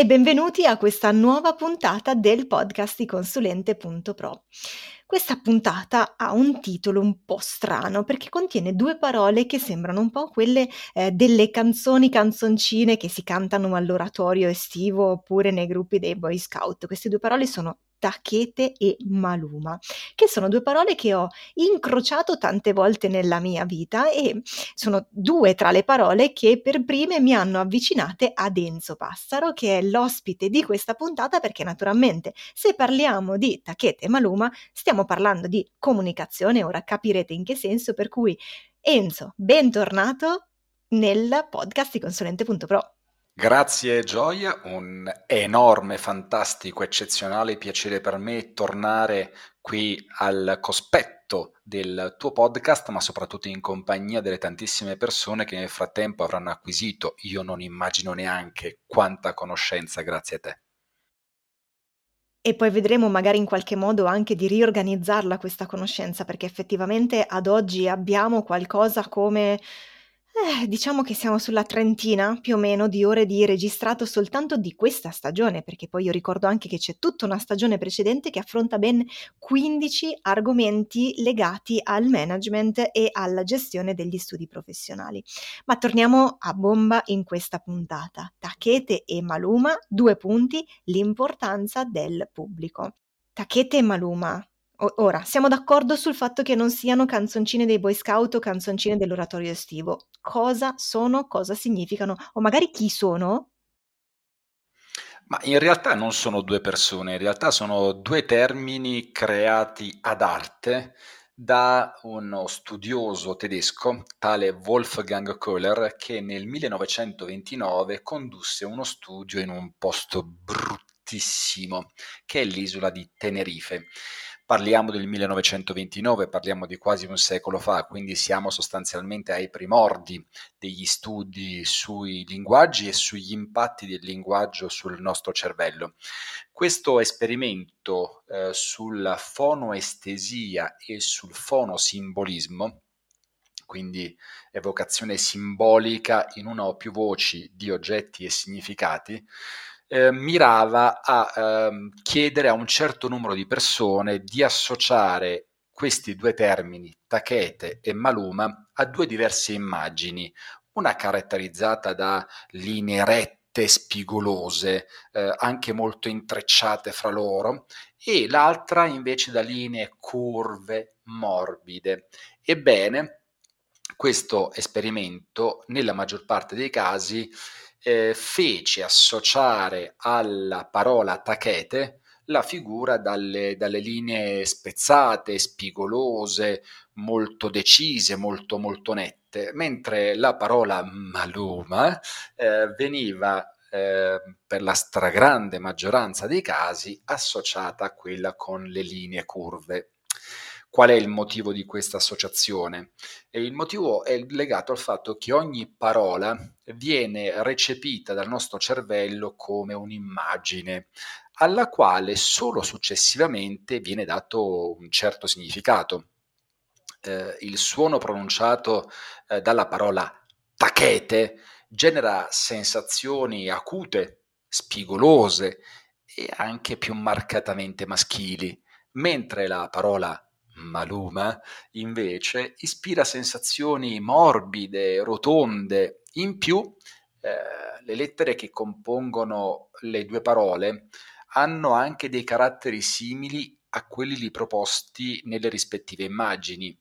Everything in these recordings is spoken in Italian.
E benvenuti a questa nuova puntata del podcast di consulente.pro. Questa puntata ha un titolo un po' strano perché contiene due parole che sembrano un po' quelle eh, delle canzoni canzoncine che si cantano all'oratorio estivo oppure nei gruppi dei Boy Scout. Queste due parole sono tachete e maluma, che sono due parole che ho incrociato tante volte nella mia vita e sono due tra le parole che per prime mi hanno avvicinate ad Enzo Passaro, che è l'ospite di questa puntata, perché naturalmente se parliamo di tachete e maluma stiamo parlando di comunicazione, ora capirete in che senso, per cui Enzo, bentornato nel podcast di consulente.pro. Grazie Gioia, un enorme, fantastico, eccezionale piacere per me tornare qui al cospetto del tuo podcast, ma soprattutto in compagnia delle tantissime persone che nel frattempo avranno acquisito, io non immagino neanche quanta conoscenza grazie a te. E poi vedremo magari in qualche modo anche di riorganizzarla questa conoscenza, perché effettivamente ad oggi abbiamo qualcosa come eh, diciamo che siamo sulla trentina più o meno di ore di registrato soltanto di questa stagione, perché poi io ricordo anche che c'è tutta una stagione precedente che affronta ben 15 argomenti legati al management e alla gestione degli studi professionali. Ma torniamo a bomba in questa puntata. Tachete e Maluma, due punti, l'importanza del pubblico. Tachete e Maluma, ora, siamo d'accordo sul fatto che non siano canzoncine dei Boy Scout o canzoncine dell'oratorio estivo. Cosa sono? Cosa significano? O magari chi sono? Ma in realtà non sono due persone, in realtà sono due termini creati ad arte da uno studioso tedesco, tale Wolfgang Köhler, che nel 1929 condusse uno studio in un posto bruttissimo, che è l'isola di Tenerife. Parliamo del 1929, parliamo di quasi un secolo fa, quindi siamo sostanzialmente ai primordi degli studi sui linguaggi e sugli impatti del linguaggio sul nostro cervello. Questo esperimento eh, sulla fonoestesia e sul fonosimbolismo quindi evocazione simbolica in una o più voci di oggetti e significati, eh, mirava a eh, chiedere a un certo numero di persone di associare questi due termini, tachete e maluma, a due diverse immagini, una caratterizzata da linee rette, spigolose, eh, anche molto intrecciate fra loro, e l'altra invece da linee curve, morbide. Ebbene, questo esperimento, nella maggior parte dei casi, eh, fece associare alla parola tachete la figura dalle, dalle, linee spezzate, spigolose, molto decise, molto molto nette, mentre la parola maluma eh, veniva eh, per la stragrande maggioranza dei casi associata a quella con le linee curve. Qual è il motivo di questa associazione? E il motivo è legato al fatto che ogni parola viene recepita dal nostro cervello come un'immagine alla quale solo successivamente viene dato un certo significato. Eh, il suono pronunciato eh, dalla parola tachete genera sensazioni acute, spigolose e anche più marcatamente maschili, mentre la parola Maluma, invece, ispira sensazioni morbide, rotonde. In più, eh, le lettere che compongono le due parole hanno anche dei caratteri simili a quelli lì proposti nelle rispettive immagini.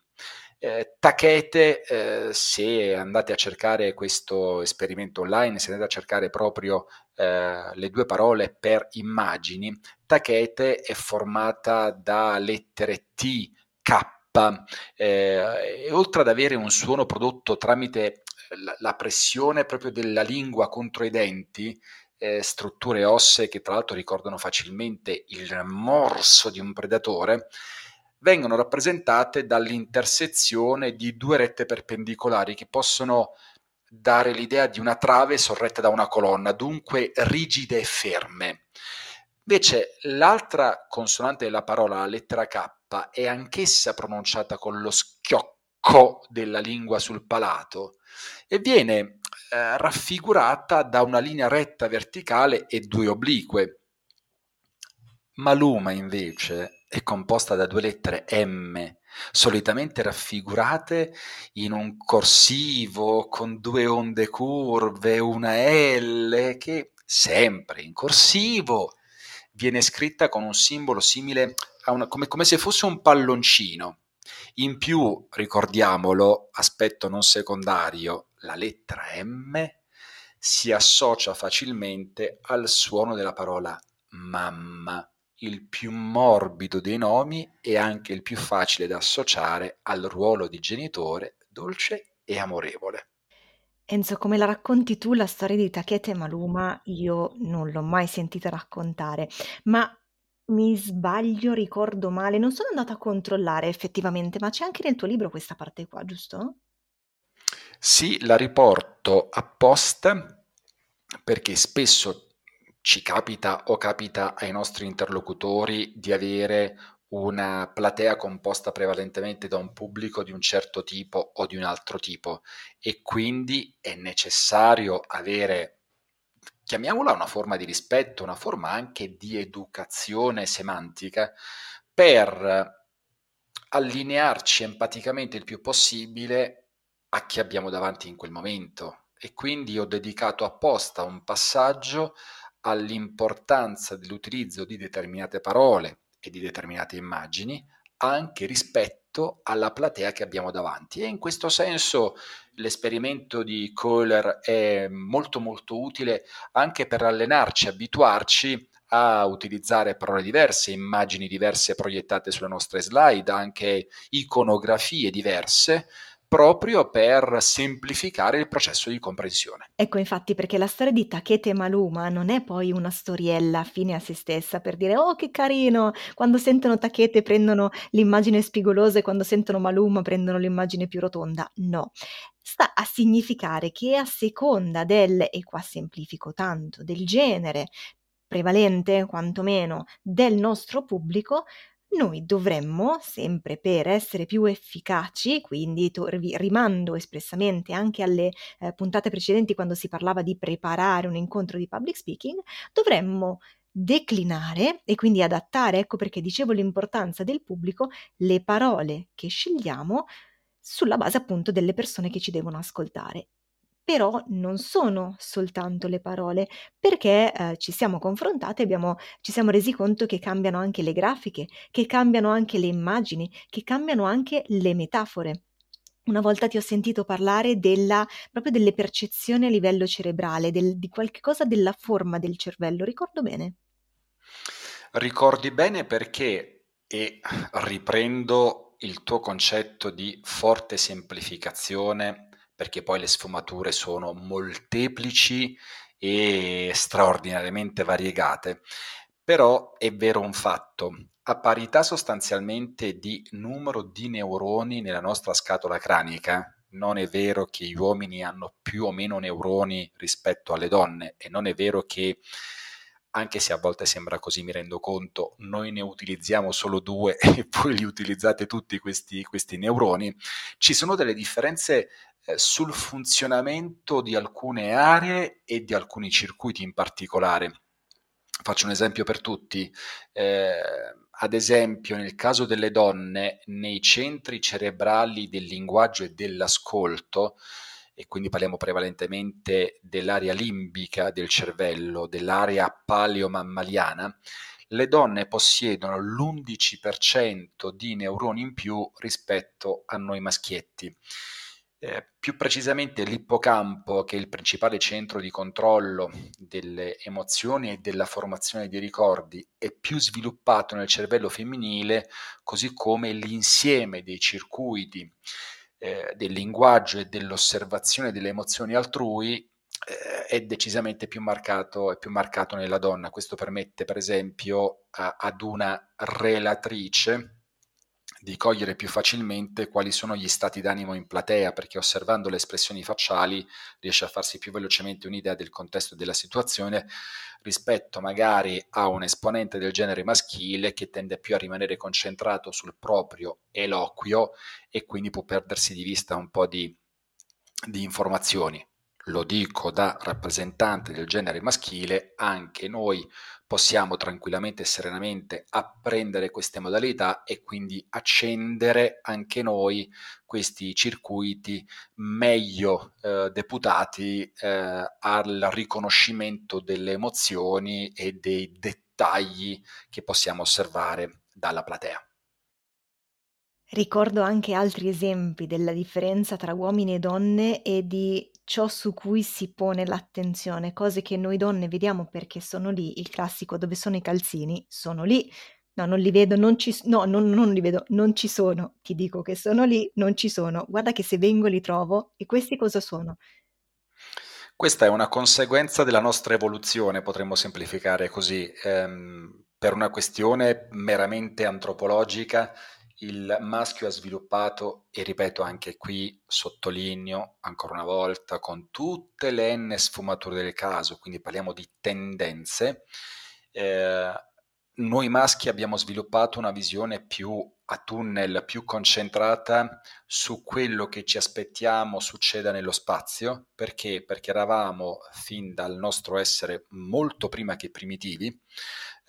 Eh, tachete, eh, se andate a cercare questo esperimento online, se andate a cercare proprio eh, le due parole per immagini, tachete è formata da lettere T, eh, e oltre ad avere un suono prodotto tramite la, la pressione proprio della lingua contro i denti, eh, strutture ossee che tra l'altro ricordano facilmente il morso di un predatore, vengono rappresentate dall'intersezione di due rette perpendicolari che possono dare l'idea di una trave sorretta da una colonna, dunque rigide e ferme. Invece l'altra consonante della parola, la lettera K, è anch'essa pronunciata con lo schiocco della lingua sul palato e viene eh, raffigurata da una linea retta verticale e due oblique. Maluma invece è composta da due lettere M, solitamente raffigurate in un corsivo con due onde curve, una L che sempre in corsivo viene scritta con un simbolo simile a una, come, come se fosse un palloncino. In più, ricordiamolo, aspetto non secondario, la lettera M si associa facilmente al suono della parola mamma, il più morbido dei nomi e anche il più facile da associare al ruolo di genitore dolce e amorevole. Enzo, come la racconti tu la storia di Takete Maluma, io non l'ho mai sentita raccontare, ma mi sbaglio, ricordo male, non sono andata a controllare effettivamente, ma c'è anche nel tuo libro questa parte qua, giusto? Sì, la riporto apposta perché spesso ci capita o capita ai nostri interlocutori di avere una platea composta prevalentemente da un pubblico di un certo tipo o di un altro tipo e quindi è necessario avere, chiamiamola una forma di rispetto, una forma anche di educazione semantica per allinearci empaticamente il più possibile a chi abbiamo davanti in quel momento. E quindi ho dedicato apposta un passaggio all'importanza dell'utilizzo di determinate parole e di determinate immagini anche rispetto alla platea che abbiamo davanti. E in questo senso l'esperimento di Kohler è molto molto utile anche per allenarci, abituarci a utilizzare parole diverse, immagini diverse proiettate sulle nostre slide, anche iconografie diverse proprio per semplificare il processo di comprensione. Ecco infatti perché la storia di Takete Maluma non è poi una storiella fine a se stessa per dire oh che carino, quando sentono Takete prendono l'immagine spigolosa e quando sentono Maluma prendono l'immagine più rotonda, no. Sta a significare che a seconda del, e qua semplifico tanto, del genere prevalente quantomeno del nostro pubblico, noi dovremmo, sempre per essere più efficaci, quindi to- rimando espressamente anche alle eh, puntate precedenti quando si parlava di preparare un incontro di public speaking, dovremmo declinare e quindi adattare, ecco perché dicevo l'importanza del pubblico, le parole che scegliamo sulla base appunto delle persone che ci devono ascoltare però non sono soltanto le parole, perché eh, ci siamo confrontati e ci siamo resi conto che cambiano anche le grafiche, che cambiano anche le immagini, che cambiano anche le metafore. Una volta ti ho sentito parlare della, proprio delle percezioni a livello cerebrale, del, di qualche cosa della forma del cervello, ricordo bene? Ricordi bene perché, e riprendo il tuo concetto di forte semplificazione perché poi le sfumature sono molteplici e straordinariamente variegate. Però è vero un fatto, a parità sostanzialmente di numero di neuroni nella nostra scatola cranica, non è vero che gli uomini hanno più o meno neuroni rispetto alle donne e non è vero che anche se a volte sembra così, mi rendo conto, noi ne utilizziamo solo due e poi li utilizzate tutti questi, questi neuroni, ci sono delle differenze eh, sul funzionamento di alcune aree e di alcuni circuiti in particolare. Faccio un esempio per tutti. Eh, ad esempio, nel caso delle donne, nei centri cerebrali del linguaggio e dell'ascolto, e quindi parliamo prevalentemente dell'area limbica del cervello, dell'area paleomammaliana, le donne possiedono l'11% di neuroni in più rispetto a noi maschietti. Eh, più precisamente l'ippocampo, che è il principale centro di controllo delle emozioni e della formazione dei ricordi, è più sviluppato nel cervello femminile, così come l'insieme dei circuiti eh, del linguaggio e dell'osservazione delle emozioni altrui eh, è decisamente più marcato, è più marcato nella donna. Questo permette, per esempio, a, ad una relatrice di cogliere più facilmente quali sono gli stati d'animo in platea, perché osservando le espressioni facciali riesce a farsi più velocemente un'idea del contesto della situazione rispetto magari a un esponente del genere maschile che tende più a rimanere concentrato sul proprio eloquio e quindi può perdersi di vista un po' di, di informazioni. Lo dico da rappresentante del genere maschile, anche noi possiamo tranquillamente e serenamente apprendere queste modalità e quindi accendere anche noi questi circuiti meglio eh, deputati eh, al riconoscimento delle emozioni e dei dettagli che possiamo osservare dalla platea. Ricordo anche altri esempi della differenza tra uomini e donne e di ciò su cui si pone l'attenzione, cose che noi donne vediamo perché sono lì, il classico dove sono i calzini, sono lì. No, non li vedo, non ci no, non non li vedo, non ci sono. Ti dico che sono lì, non ci sono. Guarda che se vengo li trovo. E questi cosa sono? Questa è una conseguenza della nostra evoluzione, potremmo semplificare così. Ehm, per una questione meramente antropologica, il maschio ha sviluppato, e ripeto anche qui, sottolineo ancora una volta, con tutte le n sfumature del caso, quindi parliamo di tendenze, eh, noi maschi abbiamo sviluppato una visione più a tunnel, più concentrata su quello che ci aspettiamo succeda nello spazio, perché? Perché eravamo fin dal nostro essere molto prima che primitivi,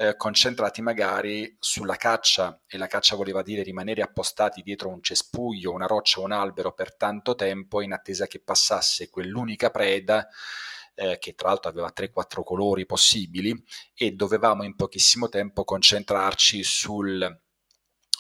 eh, concentrati magari sulla caccia e la caccia voleva dire rimanere appostati dietro un cespuglio, una roccia o un albero per tanto tempo in attesa che passasse quell'unica preda eh, che tra l'altro aveva 3-4 colori possibili e dovevamo in pochissimo tempo concentrarci sul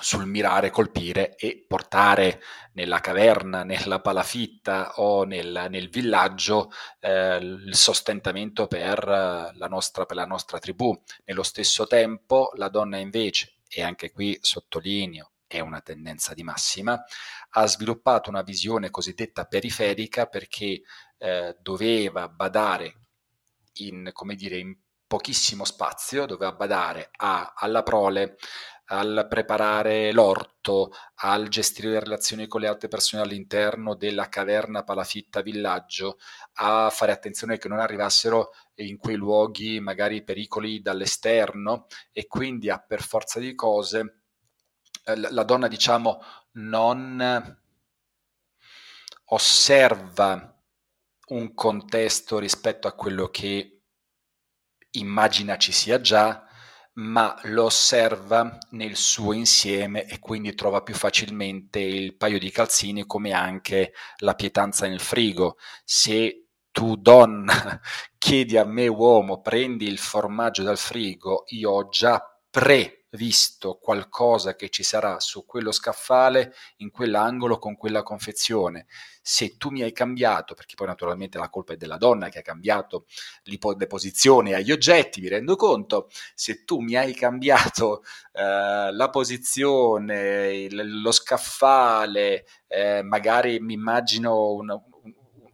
sul mirare, colpire e portare nella caverna, nella palafitta o nel, nel villaggio eh, il sostentamento per la, nostra, per la nostra tribù. Nello stesso tempo la donna invece, e anche qui sottolineo, è una tendenza di massima, ha sviluppato una visione cosiddetta periferica perché eh, doveva badare in, come dire, in pochissimo spazio, doveva badare a, alla prole, al preparare l'orto, al gestire le relazioni con le altre persone all'interno della caverna palafitta villaggio, a fare attenzione che non arrivassero in quei luoghi magari pericoli dall'esterno e quindi a per forza di cose eh, la donna diciamo non osserva un contesto rispetto a quello che immagina ci sia già, ma lo osserva nel suo insieme e quindi trova più facilmente il paio di calzini come anche la pietanza nel frigo. Se tu donna chiedi a me uomo prendi il formaggio dal frigo, io ho già pre visto qualcosa che ci sarà su quello scaffale, in quell'angolo, con quella confezione. Se tu mi hai cambiato, perché poi naturalmente la colpa è della donna che ha cambiato le posizioni agli oggetti, mi rendo conto, se tu mi hai cambiato eh, la posizione, il, lo scaffale, eh, magari mi immagino un,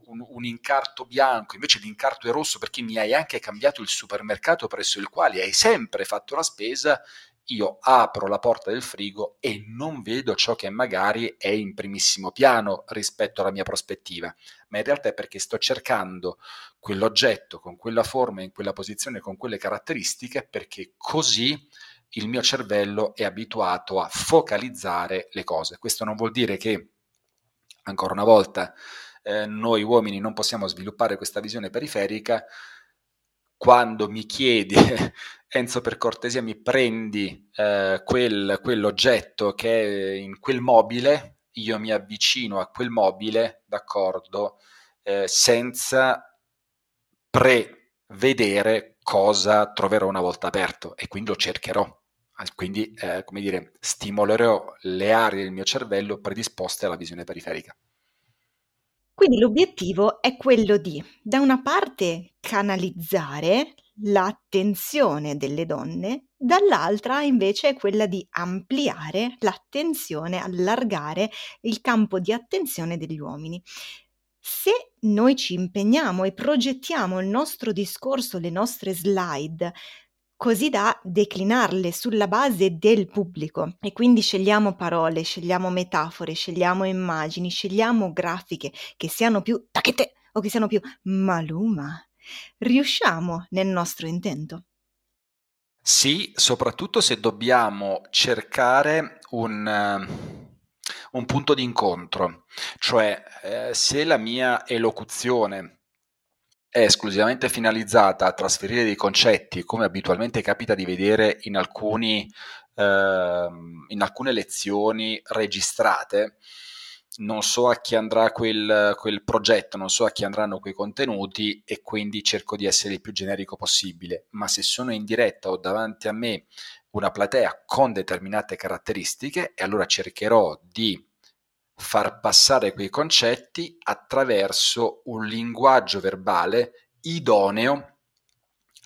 un, un, incarto bianco, invece l'incarto è rosso perché mi hai anche cambiato il supermercato presso il quale hai sempre fatto la spesa, io apro la porta del frigo e non vedo ciò che magari è in primissimo piano rispetto alla mia prospettiva, ma in realtà è perché sto cercando quell'oggetto con quella forma, in quella posizione, con quelle caratteristiche, perché così il mio cervello è abituato a focalizzare le cose. Questo non vuol dire che, ancora una volta, eh, noi uomini non possiamo sviluppare questa visione periferica, quando mi chiedi, Enzo per cortesia mi prendi eh, quel, quell'oggetto che è in quel mobile, io mi avvicino a quel mobile, d'accordo, eh, senza prevedere cosa troverò una volta aperto e quindi lo cercherò. Quindi, eh, come dire, stimolerò le aree del mio cervello predisposte alla visione periferica. Quindi l'obiettivo è quello di, da una parte, canalizzare l'attenzione delle donne, dall'altra invece è quella di ampliare l'attenzione, allargare il campo di attenzione degli uomini. Se noi ci impegniamo e progettiamo il nostro discorso, le nostre slide così da declinarle sulla base del pubblico e quindi scegliamo parole, scegliamo metafore, scegliamo immagini, scegliamo grafiche che siano più tacchete o che siano più maluma. Riusciamo nel nostro intento. Sì, soprattutto se dobbiamo cercare un, un punto di incontro, cioè eh, se la mia elocuzione è esclusivamente finalizzata a trasferire dei concetti, come abitualmente capita di vedere in, alcuni, eh, in alcune lezioni registrate, non so a chi andrà quel, quel, progetto, non so a chi andranno quei contenuti e quindi cerco di essere il più generico possibile, ma se sono in diretta o davanti a me una platea con determinate caratteristiche, e allora cercherò di far passare quei concetti attraverso un linguaggio verbale idoneo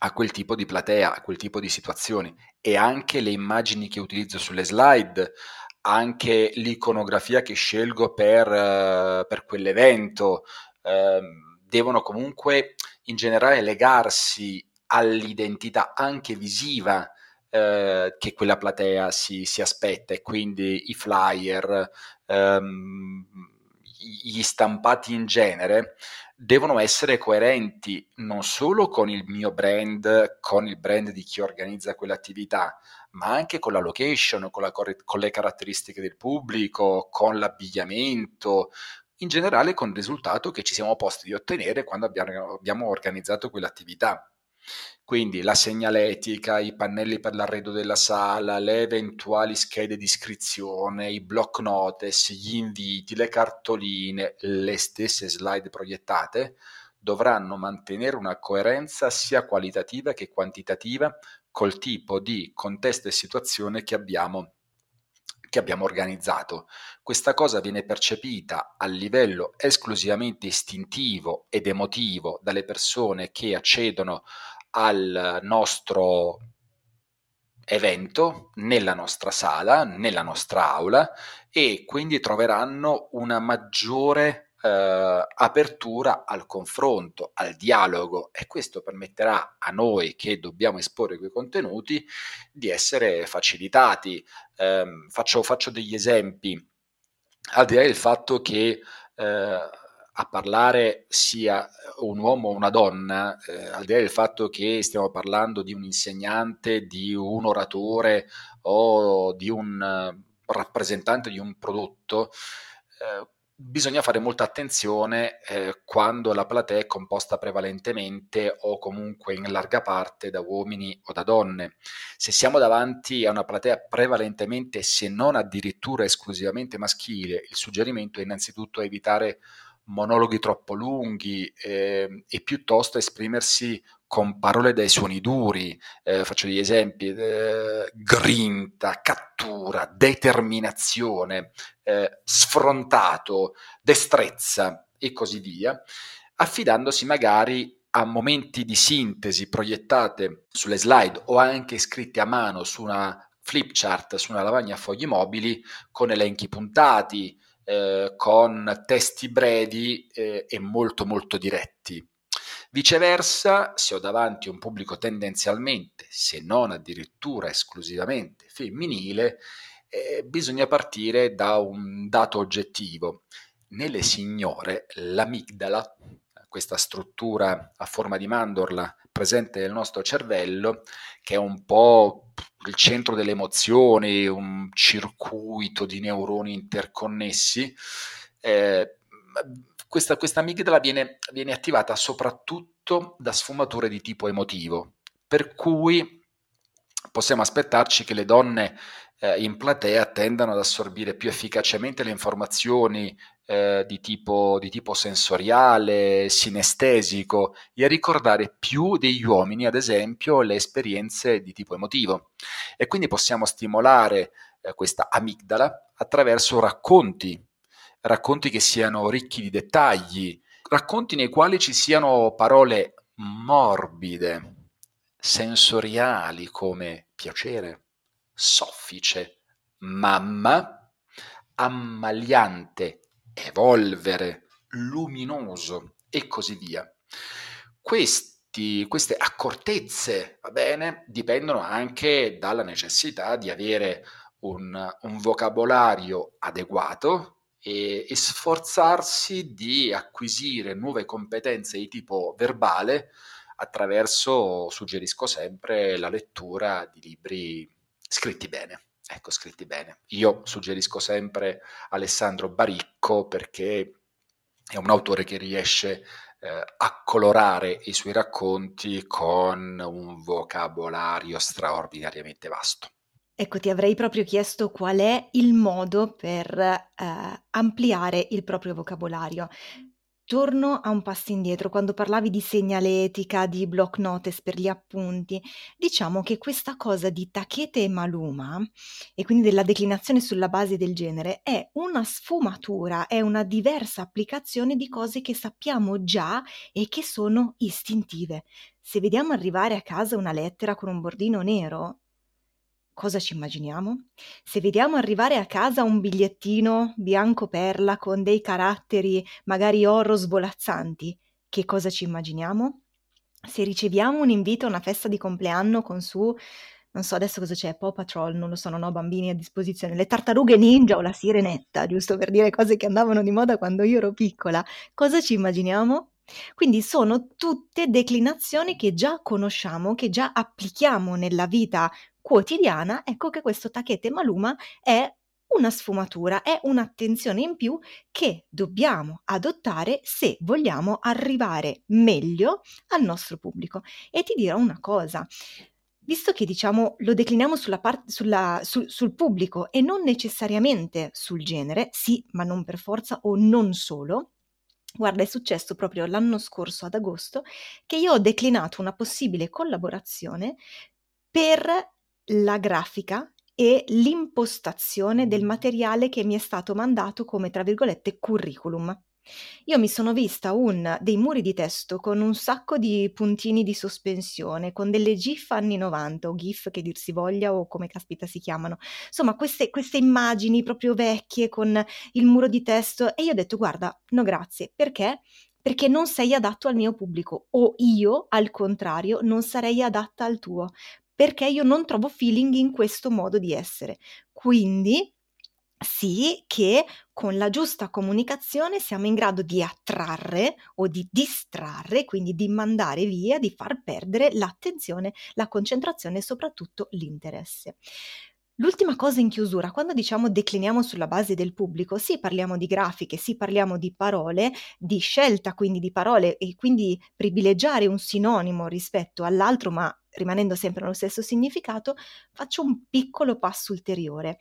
a quel tipo di platea, a quel tipo di situazioni. E anche le immagini che utilizzo sulle slide, anche l'iconografia che scelgo per, uh, per quell'evento, uh, devono comunque in generale legarsi all'identità anche visiva eh, che quella platea si, si, aspetta e quindi i flyer, ehm, gli stampati in genere devono essere coerenti non solo con il mio brand, con il brand di chi organizza quell'attività, ma anche con la location, con, la, con le caratteristiche del pubblico, con l'abbigliamento, in generale con il risultato che ci siamo posti di ottenere quando abbiamo, abbiamo organizzato quell'attività. Quindi la segnaletica, i pannelli per l'arredo della sala, le eventuali schede di iscrizione, i block notice, gli inviti, le cartoline, le stesse slide proiettate dovranno mantenere una coerenza sia qualitativa che quantitativa col tipo di contesto e situazione che abbiamo che abbiamo organizzato. Questa cosa viene percepita a livello esclusivamente istintivo ed emotivo dalle persone che accedono al nostro evento nella nostra sala, nella nostra aula e quindi troveranno una maggiore eh, apertura al confronto, al dialogo e questo permetterà a noi che dobbiamo esporre quei contenuti di essere facilitati. Eh, faccio, faccio, degli esempi, al di là del fatto che eh, a parlare sia un uomo o una donna, eh, al di là del fatto che stiamo parlando di un insegnante, di un oratore o di un uh, rappresentante di un prodotto, eh, bisogna fare molta attenzione eh, quando la platea è composta prevalentemente o comunque in larga parte da uomini o da donne. Se siamo davanti a una platea prevalentemente, se non addirittura esclusivamente maschile, il suggerimento è innanzitutto evitare monologhi troppo lunghi eh, e piuttosto esprimersi con parole dai suoni duri. Eh, faccio degli esempi: eh, grinta, cattura, determinazione, eh, sfrontato, destrezza e così via, affidandosi magari a momenti di sintesi proiettate sulle slide o anche scritte a mano su una flip chart, su una lavagna a fogli mobili con elenchi puntati, eh, con testi brevi eh, e molto molto diretti. Viceversa, se ho davanti un pubblico tendenzialmente, se non addirittura esclusivamente femminile, eh, bisogna partire da un dato oggettivo. Nelle signore l'amigdala, questa struttura a forma di mandorla presente nel nostro cervello, che è un po' il centro delle emozioni, un circuito di neuroni interconnessi, eh, questa, questa amigdala viene, viene attivata soprattutto da sfumature di tipo emotivo, per cui possiamo aspettarci che le donne eh, in platea tendano ad assorbire più efficacemente le informazioni eh, di, tipo, di tipo sensoriale, sinestesico e a ricordare più degli uomini, ad esempio, le esperienze di tipo emotivo. E quindi possiamo stimolare eh, questa amigdala attraverso racconti, racconti che siano ricchi di dettagli, racconti nei quali ci siano parole morbide, sensoriali come piacere, soffice, mamma, ammaliante, evolvere, luminoso e così via. Questi, queste accortezze, va bene, dipendono anche dalla necessità di avere un, un vocabolario adeguato e, e, sforzarsi di acquisire nuove competenze di tipo verbale attraverso, suggerisco sempre, la lettura di libri scritti bene. Ecco, scritti bene. Io suggerisco sempre Alessandro Baricco perché è un autore che riesce eh, accolorare i suoi racconti con un vocabolario straordinariamente vasto. Ecco, ti avrei proprio chiesto qual è il modo per eh, ampliare il proprio vocabolario. Torno a un passo indietro, quando parlavi di segnaletica, di block notice per gli appunti, diciamo che questa cosa di Takete e Maluma, e quindi della declinazione sulla base del genere, è una sfumatura, è una diversa applicazione di cose che sappiamo già e che sono istintive. Se vediamo arrivare a casa una lettera con un bordino nero, cosa ci immaginiamo? Se vediamo arrivare a casa un bigliettino bianco perla con dei caratteri magari oro svolazzanti, che cosa ci immaginiamo? Se riceviamo un invito a una festa di compleanno con su, non so adesso cosa c'è, Paw Patrol, non lo so, non ho bambini a disposizione, le tartarughe ninja o la sirenetta, giusto per dire cose che andavano di moda quando io ero piccola, cosa ci immaginiamo? Quindi sono tutte declinazioni che già conosciamo, che già applichiamo nella vita quotidiana, ecco che questo Takete Maluma è una sfumatura, è un'attenzione in più che dobbiamo adottare se vogliamo arrivare meglio al nostro pubblico. E ti dirò una cosa, visto che diciamo lo decliniamo sulla part- sulla, sul, sul pubblico e non necessariamente sul genere, sì, ma non per forza o non solo, Guarda, è successo proprio l'anno scorso ad agosto che io ho declinato una possibile collaborazione per la grafica e l'impostazione del materiale che mi è stato mandato come, tra virgolette, curriculum. Io mi sono vista un dei muri di testo con un sacco di puntini di sospensione, con delle GIF anni 90 o GIF che dir si voglia o come caspita si chiamano. Insomma, queste, queste immagini proprio vecchie con il muro di testo e io ho detto guarda, no grazie, perché? Perché non sei adatto al mio pubblico o io, al contrario, non sarei adatta al tuo, perché io non trovo feeling in questo modo di essere. Quindi sì che con la giusta comunicazione siamo in grado di attrarre o di distrarre, quindi di mandare via, di far perdere l'attenzione, la concentrazione e soprattutto l'interesse. L'ultima cosa in chiusura, quando diciamo decliniamo sulla base del pubblico, sì parliamo di grafiche, sì parliamo di parole, di scelta quindi di parole e quindi privilegiare un sinonimo rispetto all'altro, ma rimanendo sempre nello stesso significato, faccio un piccolo passo ulteriore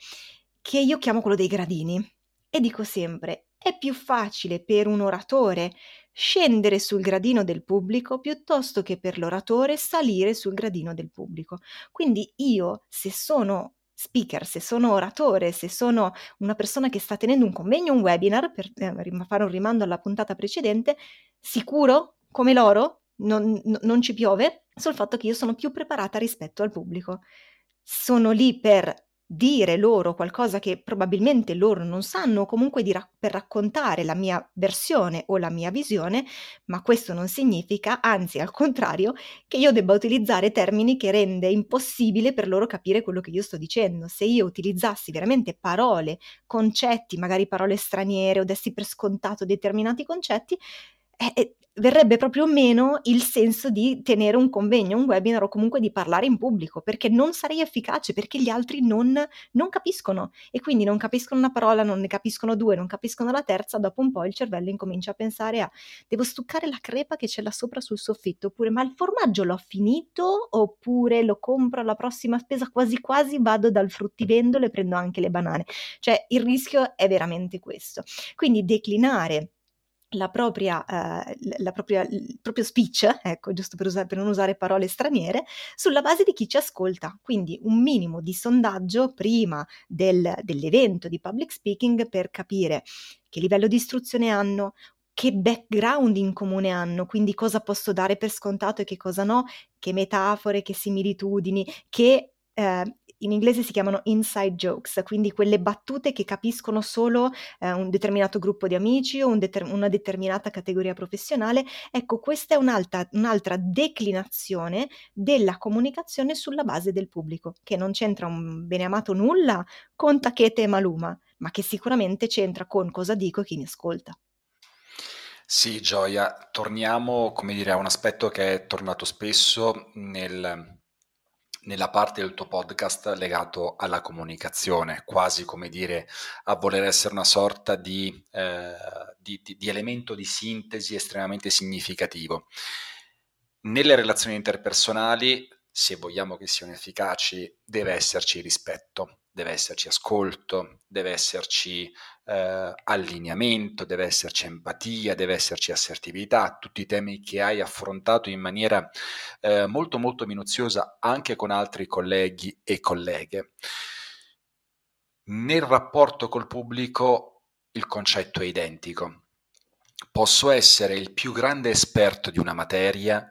che io chiamo quello dei gradini e dico sempre è più facile per un oratore scendere sul gradino del pubblico piuttosto che per l'oratore salire sul gradino del pubblico. Quindi io, se sono speaker, se sono oratore, se sono una persona che sta tenendo un convegno, un webinar, per eh, fare un rimando alla puntata precedente, sicuro come loro, non, non ci piove, sul fatto che io sono più preparata rispetto al pubblico. Sono lì per dire loro qualcosa che probabilmente loro non sanno, o comunque ra- per raccontare la mia versione o la mia visione, ma questo non significa, anzi al contrario, che io debba utilizzare termini che rende impossibile per loro capire quello che io sto dicendo. Se io utilizzassi veramente parole, concetti, magari parole straniere o dessi per scontato determinati concetti, eh, eh, verrebbe proprio meno il senso di tenere un convegno, un webinar o comunque di parlare in pubblico, perché non sarei efficace, perché gli altri non, non capiscono e quindi non capiscono una parola, non ne capiscono due, non capiscono la terza, dopo un po' il cervello incomincia a pensare a devo stuccare la crepa che c'è là sopra sul soffitto, oppure ma il formaggio l'ho finito, oppure lo compro alla prossima spesa, quasi quasi vado dal fruttivendolo e prendo anche le banane. Cioè il rischio è veramente questo. Quindi declinare la propria, eh, la propria, il proprio speech, ecco, giusto per, usare, per, non usare parole straniere, sulla base di chi ci ascolta. Quindi un minimo di sondaggio prima del, dell'evento di public speaking per capire che livello di istruzione hanno, che background in comune hanno, quindi cosa posso dare per scontato e che cosa no, che metafore, che similitudini, che eh, in inglese si chiamano inside jokes, quindi quelle battute che capiscono solo eh, un determinato gruppo di amici o un deter- una determinata categoria professionale. Ecco, questa è un'altra, un'altra declinazione della comunicazione sulla base del pubblico, che non c'entra un bene amato nulla con Tachete e Maluma, ma che sicuramente c'entra con cosa dico e chi mi ascolta. Sì, Gioia, torniamo, come dire, a un aspetto che è tornato spesso nel nella parte del tuo podcast legato alla comunicazione, quasi come dire a voler essere una sorta di, eh, di, di, di elemento di sintesi estremamente significativo. Nelle relazioni interpersonali, se vogliamo che siano efficaci, deve esserci rispetto, deve esserci ascolto, deve esserci eh, allineamento, deve esserci empatia, deve esserci assertività, tutti i temi che hai affrontato in maniera eh, molto molto minuziosa anche con altri colleghi e colleghe. Nel rapporto col pubblico il concetto è identico. Posso essere il più grande esperto di una materia,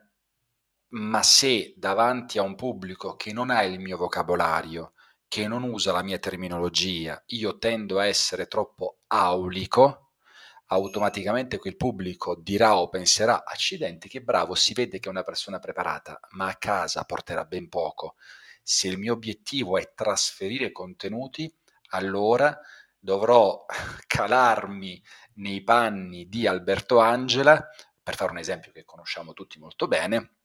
ma se davanti a un pubblico che non ha il mio vocabolario, che non usa la mia terminologia, io tendo a essere troppo aulico, automaticamente quel pubblico dirà o penserà, accidenti, che bravo, si vede che è una persona preparata, ma a casa porterà ben poco. Se il mio obiettivo è trasferire contenuti, allora dovrò calarmi nei panni di Alberto Angela, per fare un esempio che conosciamo tutti molto bene,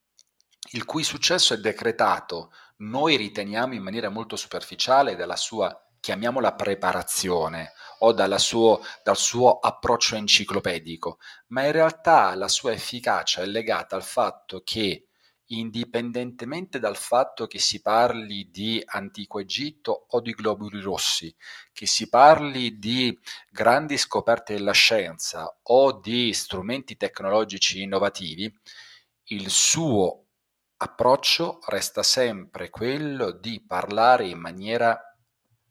il cui successo è decretato, noi riteniamo in maniera molto superficiale, dalla sua, chiamiamola preparazione o suo, dal suo approccio enciclopedico, ma in realtà la sua efficacia è legata al fatto che indipendentemente dal fatto che si parli di antico Egitto o di globuli rossi, che si parli di grandi scoperte della scienza o di strumenti tecnologici innovativi, il suo approccio resta sempre quello di parlare in maniera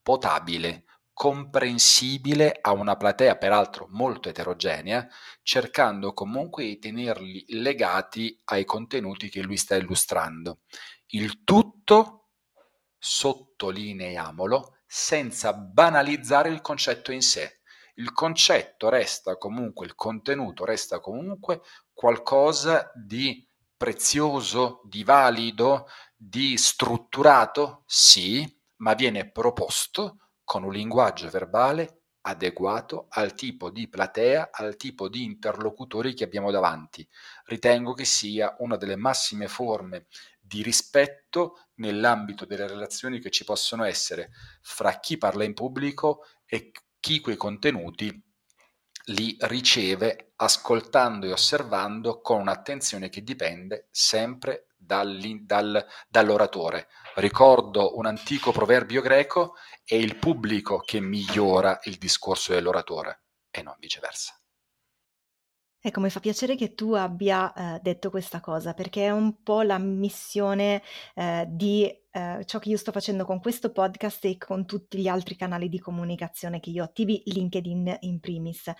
potabile, comprensibile a una platea peraltro molto eterogenea, cercando comunque di tenerli legati ai contenuti che lui sta illustrando. Il tutto, sottolineiamolo, senza banalizzare il concetto in sé. Il concetto resta comunque, il contenuto resta comunque qualcosa di prezioso, di valido, di strutturato? Sì, ma viene proposto con un linguaggio verbale adeguato al tipo di platea, al tipo di interlocutori che abbiamo davanti. Ritengo che sia una delle massime forme di rispetto nell'ambito delle relazioni che ci possono essere fra chi parla in pubblico e chi quei contenuti li riceve ascoltando e osservando con un'attenzione che dipende sempre dal, dall'oratore. Ricordo un antico proverbio greco, è il pubblico che migliora il discorso dell'oratore e non viceversa. Ecco, mi fa piacere che tu abbia eh, detto questa cosa, perché è un po' la missione eh, di eh, ciò che io sto facendo con questo podcast e con tutti gli altri canali di comunicazione che io attivi, LinkedIn in primis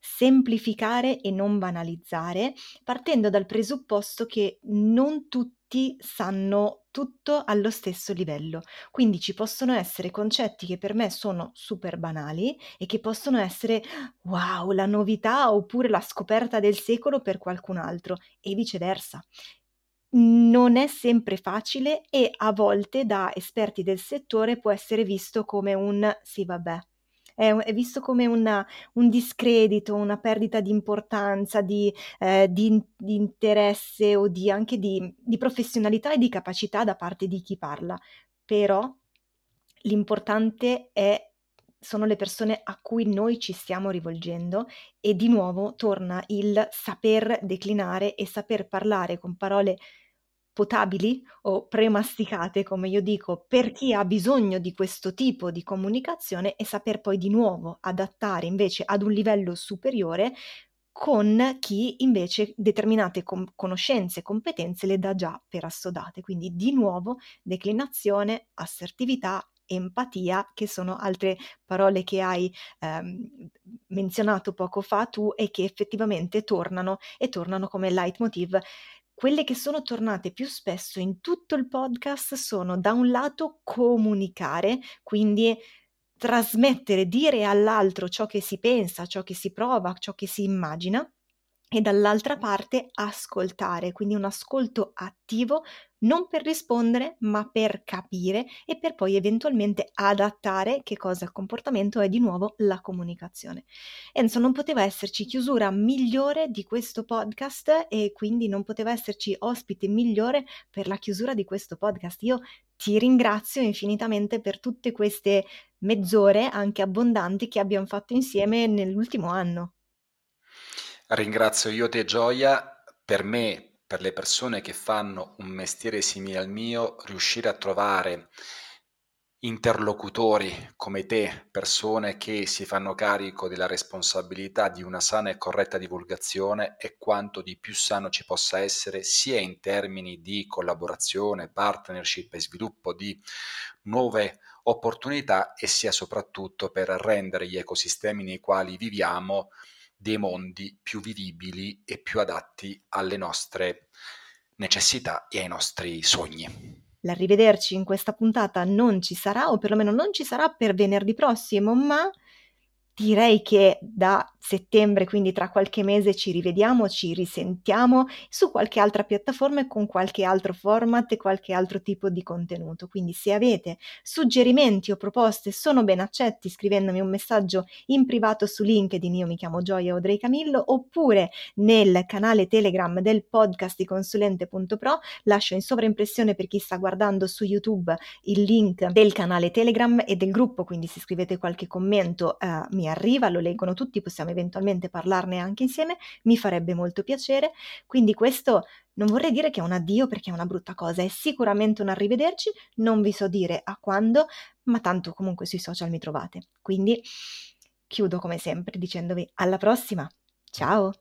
semplificare e non banalizzare, partendo dal presupposto che non tutti sanno tutto allo stesso livello. Quindi ci possono essere concetti che per me sono super banali e che possono essere wow, la novità oppure la scoperta del secolo per qualcun altro e viceversa. Non è sempre facile e a volte da esperti del settore può essere visto come un sì, vabbè, è, è visto come una, un discredito, una perdita di importanza, di, eh, di, di interesse o di, anche di, di professionalità e di capacità da parte di chi parla. Però l'importante è sono le persone a cui noi ci stiamo rivolgendo e di nuovo torna il saper declinare e saper parlare con parole potabili o premasticate, come io dico, per chi ha bisogno di questo tipo di comunicazione e saper poi di nuovo adattare invece ad un livello superiore con chi invece determinate com- conoscenze e competenze le dà già per assodate. Quindi di nuovo declinazione, assertività, empatia, che sono altre parole che hai ehm, menzionato poco fa tu e che effettivamente tornano e tornano come leitmotiv. Quelle che sono tornate più spesso in tutto il podcast sono da un lato comunicare, quindi trasmettere, dire all'altro ciò che si pensa, ciò che si prova, ciò che si immagina, e dall'altra parte ascoltare, quindi un ascolto attivo non per rispondere, ma per capire e per poi eventualmente adattare che cosa il comportamento è di nuovo la comunicazione. Enzo, non poteva esserci chiusura migliore di questo podcast e quindi non poteva esserci ospite migliore per la chiusura di questo podcast. Io ti ringrazio infinitamente per tutte queste mezz'ore anche abbondanti che abbiamo fatto insieme nell'ultimo anno. Ringrazio io te Gioia, per me, per le persone che fanno un mestiere simile al mio, riuscire a trovare interlocutori come te, persone che si fanno carico della responsabilità di una sana e corretta divulgazione è quanto di più sano ci possa essere sia in termini di collaborazione, partnership e sviluppo di nuove opportunità e sia soprattutto per rendere gli ecosistemi nei quali viviamo dei mondi più vivibili e più adatti alle nostre necessità e ai nostri sogni. L'arrivederci in questa puntata non ci sarà, o perlomeno non ci sarà per venerdì prossimo, ma direi che da settembre, quindi tra qualche mese, ci rivediamo, ci risentiamo su qualche altra piattaforma e con qualche altro format e qualche altro tipo di contenuto. Quindi se avete suggerimenti o proposte sono ben accetti scrivendomi un messaggio in privato su LinkedIn, io mi chiamo Gioia Odrei Camillo, oppure nel canale Telegram del podcast di consulente.pro. Lascio in sovraimpressione per chi sta guardando su YouTube il link del canale Telegram e del gruppo, quindi se scrivete qualche commento eh, mi arriva, lo leggono tutti, possiamo eventualmente parlarne anche insieme, mi farebbe molto piacere. Quindi questo non vorrei dire che è un addio perché è una brutta cosa, è sicuramente un arrivederci, non vi so dire a quando, ma tanto comunque sui social mi trovate. Quindi chiudo come sempre dicendovi alla prossima. Ciao!